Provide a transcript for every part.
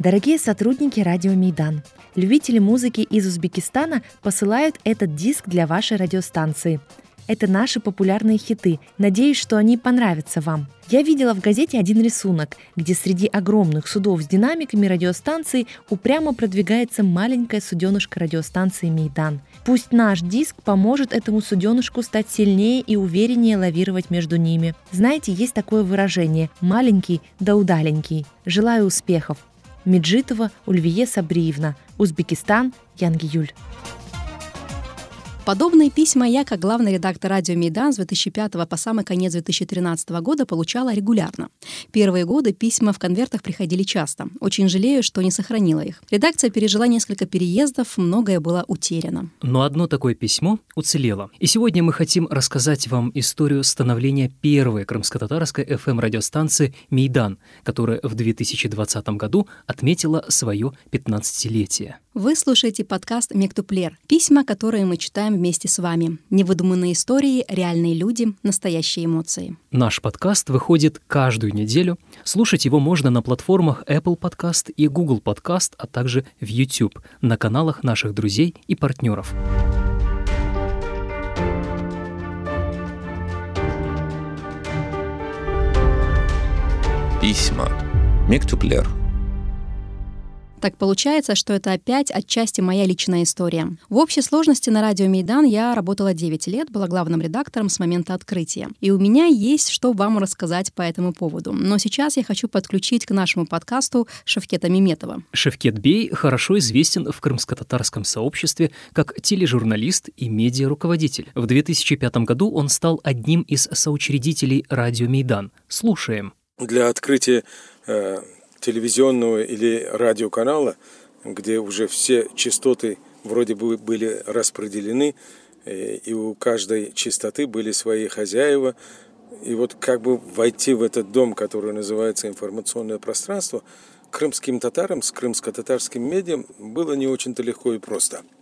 Дорогие сотрудники радио Мейдан, любители музыки из Узбекистана посылают этот диск для вашей радиостанции. Это наши популярные хиты. Надеюсь, что они понравятся вам. Я видела в газете один рисунок, где среди огромных судов с динамиками радиостанции упрямо продвигается маленькая суденышка радиостанции Мейдан. Пусть наш диск поможет этому суденышку стать сильнее и увереннее лавировать между ними. Знаете, есть такое выражение «маленький да удаленький». Желаю успехов. Меджитова Ульвие Сабриевна, Узбекистан, Янгиюль. Подобные письма я, как главный редактор радио «Мейдан» с 2005 по самый конец 2013 года получала регулярно. Первые годы письма в конвертах приходили часто. Очень жалею, что не сохранила их. Редакция пережила несколько переездов, многое было утеряно. Но одно такое письмо уцелело. И сегодня мы хотим рассказать вам историю становления первой крымско-татарской FM-радиостанции «Мейдан», которая в 2020 году отметила свое 15-летие. Вы слушаете подкаст «Мектюплер» — письма, которые мы читаем вместе с вами. Невыдуманные истории, реальные люди, настоящие эмоции. Наш подкаст выходит каждую неделю. Слушать его можно на платформах Apple Podcast и Google Podcast, а также в YouTube, на каналах наших друзей и партнеров. Письма. Мектюплер. Так получается, что это опять отчасти моя личная история. В общей сложности на радио Мейдан я работала 9 лет, была главным редактором с момента открытия. И у меня есть что вам рассказать по этому поводу. Но сейчас я хочу подключить к нашему подкасту Шевкета Меметова. Шевкет Бей хорошо известен в крымско-татарском сообществе как тележурналист и медиа-руководитель. В 2005 году он стал одним из соучредителей радио Мейдан. Слушаем. Для открытия э, телевизионного или радиоканала, где уже все частоты вроде бы были распределены, э, и у каждой частоты были свои хозяева. И вот как бы войти в этот дом, который называется информационное пространство, крымским татарам с крымско-татарским медиа было не очень-то легко и просто –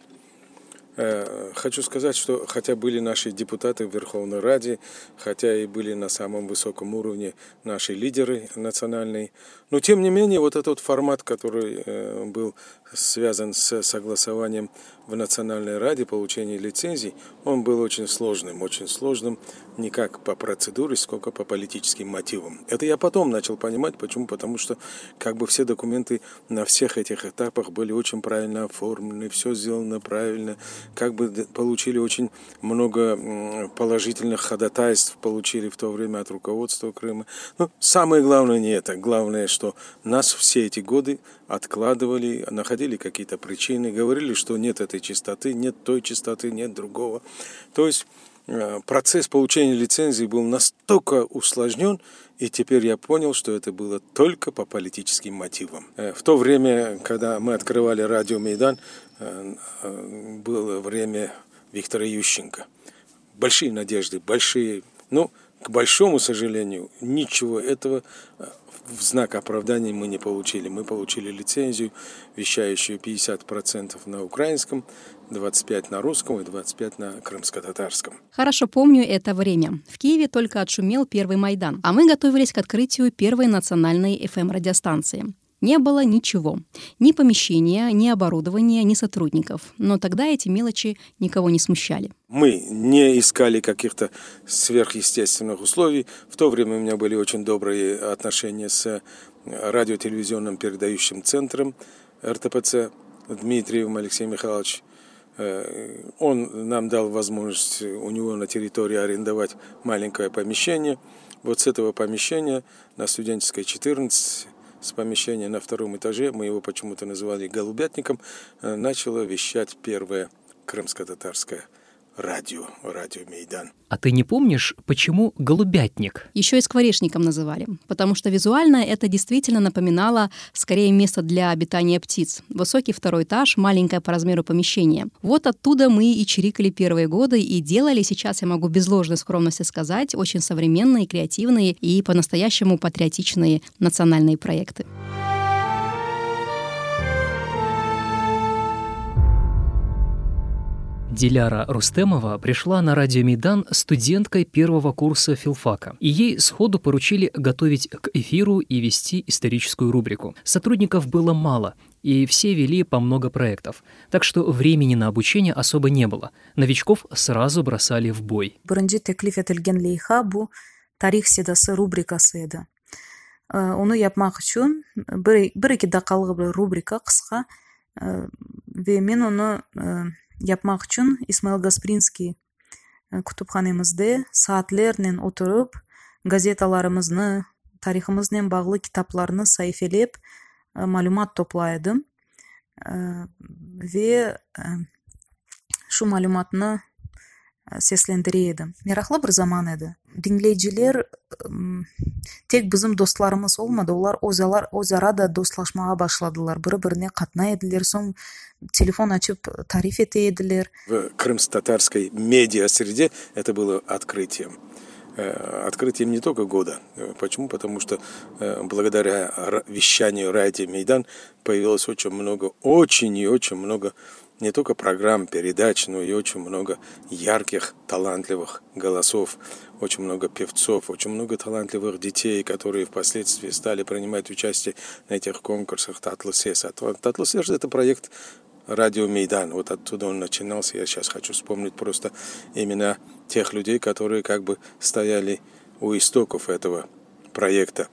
хочу сказать, что хотя были наши депутаты в Верховной Раде, хотя и были на самом высоком уровне наши лидеры национальные, но тем не менее вот этот формат, который э, был связан с согласованием в Национальной Раде получения лицензий, он был очень сложным, очень сложным не как по процедуре, сколько по политическим мотивам. Это я потом начал понимать, почему, потому что как бы все документы на всех этих этапах были очень правильно оформлены, все сделано правильно, как бы получили очень много положительных ходатайств, получили в то время от руководства Крыма. Но самое главное не это, главное, что нас все эти годы откладывали, находили какие-то причины, говорили, что нет этой чистоты, нет той чистоты, нет другого. То есть процесс получения лицензии был настолько усложнен, и теперь я понял, что это было только по политическим мотивам. Э, в то время, когда мы открывали радио «Мейдан», э, было время Виктора Ющенко. Большие надежды, большие... Ну, к большому сожалению, ничего этого в знак оправдания мы не получили. Мы получили лицензию, вещающую 50% на украинском, 25% на русском и 25% на крымско-татарском. Хорошо помню это время. В Киеве только отшумел первый Майдан, а мы готовились к открытию первой национальной FM-радиостанции. Не было ничего. Ни помещения, ни оборудования, ни сотрудников. Но тогда эти мелочи никого не смущали. Мы не искали каких-то сверхъестественных условий. В то время у меня были очень добрые отношения с радиотелевизионным передающим центром РТПЦ Дмитриевым Алексеем Михайловичем. Э, он нам дал возможность у него на территории арендовать маленькое помещение. Вот с этого помещения на студенческой 14 с помещения на втором этаже, мы его почему-то называли голубятником, э, начало вещать первое крымско-татарское радио, радио Мейдан. А ты не помнишь, почему голубятник? Еще и скворечником называли, потому что визуально это действительно напоминало скорее место для обитания птиц. Высокий второй этаж, маленькое по размеру помещение. Вот оттуда мы и чирикали первые годы и делали, сейчас я могу без ложной скромности сказать, очень современные, креативные и по-настоящему патриотичные национальные проекты. Диляра Рустемова пришла на радио Мейдан студенткой первого курса филфака, и ей сходу поручили готовить к эфиру и вести историческую рубрику. Сотрудников было мало, и все вели по много проектов, так что времени на обучение особо не было. Новичков сразу бросали в бой. тарих седасы рубрикасы еді оны япмақ үшін бір, бір екі дақалғы рубрика қысқа ve мен оны yapmak исмаил гаспринский э, кутупханебизде саатлер менен отуруп газеталарыбызны тарыхыбыз менен багылуу китапларны сайфелеп э, маалымат топлайды э, ве шу малюматны seslentireydi meroqli bir zamon edi dinleyiciler tek bizim dostlarımız olmadı олар өзара да досташмага башладылар. Бири бирине катнай эдилер соң телефон ачып тариф эте эдилер в крымско-татарской медиа среде это было открытием. Открытием не только года. Почему? Потому что благодаря вещанию радио Мейдан появилось очень много, очень и очень много не только программ, передач, но и очень много ярких, талантливых голосов, очень много певцов, очень много талантливых детей, которые впоследствии стали принимать участие на этих конкурсах Татлысес. Татлысес – это проект радио Мейдан. Вот оттуда он начинался. Я сейчас хочу вспомнить просто имена тех людей, которые как бы стояли у истоков этого проекта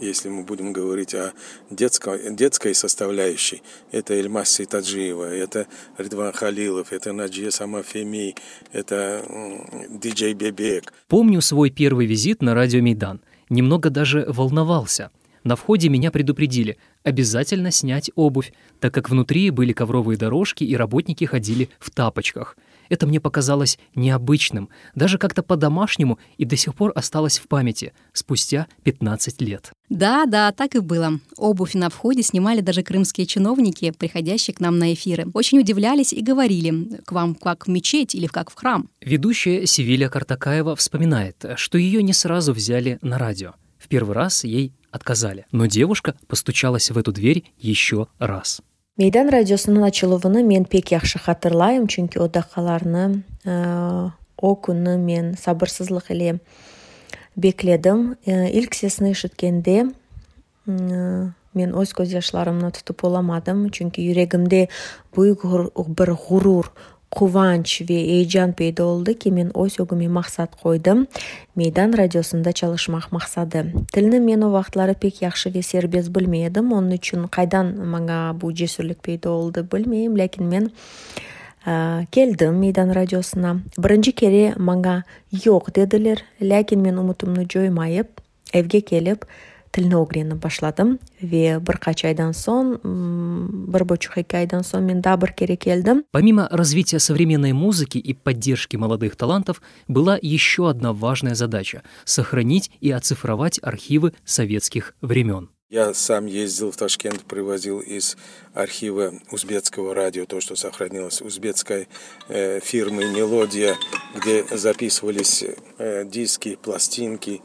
если мы будем говорить о детской, детской составляющей, это Эльмас Ситаджиева, это Ридван Халилов, это Наджия Самафеми, это диджей Бебек. Помню свой первый визит на радио Мейдан. Немного даже волновался. На входе меня предупредили обязательно снять обувь, так как внутри были ковровые дорожки и работники ходили в тапочках – это мне показалось необычным, даже как-то по-домашнему и до сих пор осталось в памяти, спустя 15 лет. Да, да, так и было. Обувь на входе снимали даже крымские чиновники, приходящие к нам на эфиры. Очень удивлялись и говорили, к вам как в мечеть или как в храм. Ведущая Севиля Картакаева вспоминает, что ее не сразу взяли на радио. В первый раз ей отказали. Но девушка постучалась в эту дверь еще раз. мейдан радиосының ашылуыны мен пек жакшы катырлайм чүнки ә, о күні мен сабырсыздык эле бекледим илк сесин ә, мен өз көз жашларымды тутуп оламадым чүнки жүрегімде бийик бір ғұрур кубанч ве эйжан пайда болду ки мен ой сөгүмө максат койдум мейдан радиосунда чалышмак максады тилни мен убакытлары пек жакшы ве сербез билмедим onun үчүн кайдан мага бул пайда болду билбейм лекин мен келдим мейдан радиосуна. Биринчи кере мага жок дедилер. Лекин мен умутумду жоймайып evге келип тилни o'rganib boshladim va bir qancha aydan so'ng bir buçuk ikki aydan so'ng men да bir kere keldim помимо развития современной музыки и поддержки молодых талантов была еще одна важная задача сохранить и оцифровать архивы советских времен я сам ездил в Ташкент, привозил из архива узбекского радио то, что сохранилось, узбекской э, фирмы «Мелодия», где записывались э, диски, пластинки,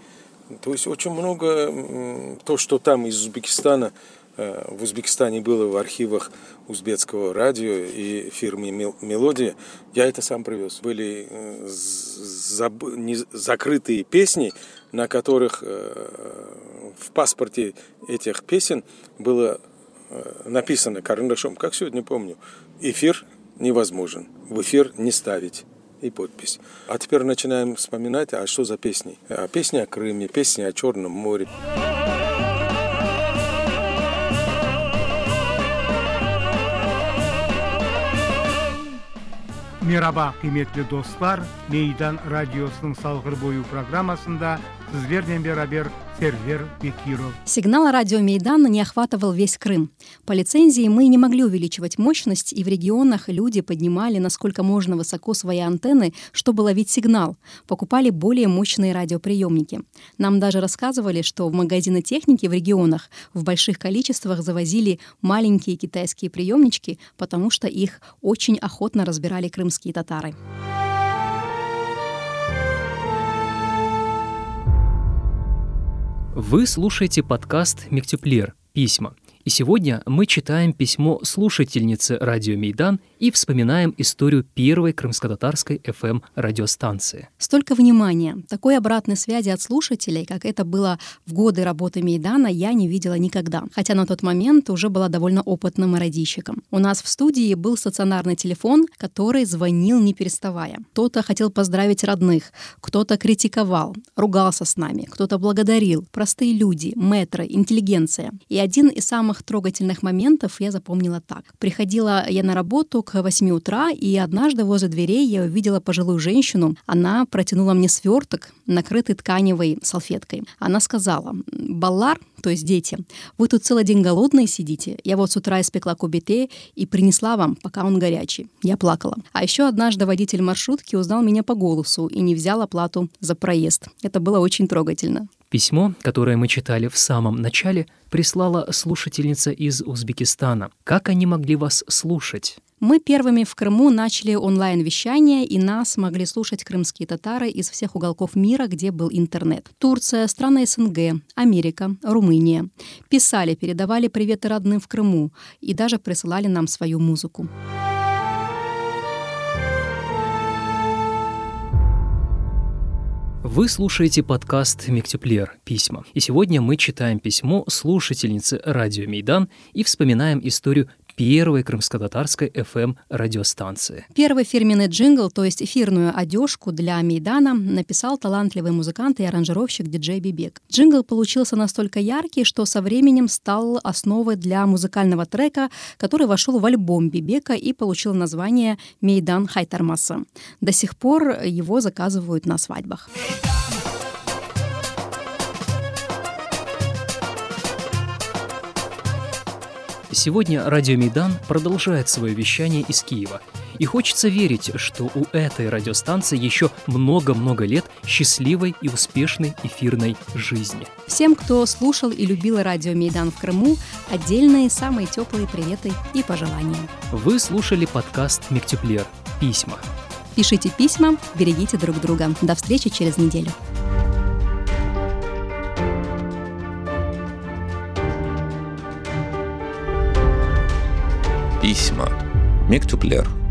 то есть очень много то, что там из Узбекистана, э, в Узбекистане было в архивах узбекского радио и фирмы «Мелодия», я это сам привез. Были э, закрытые песни, на которых э, в паспорте этих песен было написано карандашом, как сегодня помню, эфир невозможен, в эфир не ставить и подпись. А теперь начинаем вспоминать, а что за песни? А песни о Крыме, песни о Черном море. Merhaba kıymetli dostlar. Meydan Radyosu'nun Salgır Boyu programmasında sizlerle beraber Сервер Бекиров. Сигнал радио Мейдана не охватывал весь Крым. По лицензии мы не могли увеличивать мощность, и в регионах люди поднимали насколько можно высоко свои антенны, чтобы ловить сигнал. Покупали более мощные радиоприемники. Нам даже рассказывали, что в магазины техники в регионах в больших количествах завозили маленькие китайские приемнички, потому что их очень охотно разбирали крымские татары. Вы слушаете подкаст «Мектеплер. Письма». И сегодня мы читаем письмо слушательницы радио Мейдан и вспоминаем историю первой крымско-татарской FM-радиостанции. Столько внимания, такой обратной связи от слушателей, как это было в годы работы Мейдана, я не видела никогда. Хотя на тот момент уже была довольно опытным радищиком. У нас в студии был стационарный телефон, который звонил не переставая. Кто-то хотел поздравить родных, кто-то критиковал, ругался с нами, кто-то благодарил. Простые люди, метры, интеллигенция. И один из самых трогательных моментов я запомнила так. Приходила я на работу к 8 утра, и однажды возле дверей я увидела пожилую женщину. Она протянула мне сверток, накрытый тканевой салфеткой. Она сказала, «Баллар, то есть дети, вы тут целый день голодные сидите. Я вот с утра испекла кубите и принесла вам, пока он горячий». Я плакала. А еще однажды водитель маршрутки узнал меня по голосу и не взял оплату за проезд. Это было очень трогательно. Письмо, которое мы читали в самом начале, прислала слушательница из Узбекистана. Как они могли вас слушать? Мы первыми в Крыму начали онлайн-вещание, и нас могли слушать крымские татары из всех уголков мира, где был интернет. Турция, страны СНГ, Америка, Румыния. Писали, передавали приветы родным в Крыму и даже присылали нам свою музыку. Вы слушаете подкаст «Мектюплер. Письма». И сегодня мы читаем письмо слушательницы радио «Мейдан» и вспоминаем историю первой крымско-татарской FM-радиостанции. Первый фирменный джингл, то есть эфирную одежку для Мейдана, написал талантливый музыкант и аранжировщик диджей Bebek. Джингл получился настолько яркий, что со временем стал основой для музыкального трека, который вошел в альбом Бибека и получил название «Мейдан Хайтармаса». До сих пор его заказывают на свадьбах. Сегодня радио Мейдан продолжает свое вещание из Киева. И хочется верить, что у этой радиостанции еще много-много лет счастливой и успешной эфирной жизни. Всем, кто слушал и любил радио Мейдан в Крыму, отдельные самые теплые приветы и пожелания. Вы слушали подкаст «Мектюплер. Письма». Пишите письма, берегите друг друга. До встречи через неделю. Письма. Мектюплер.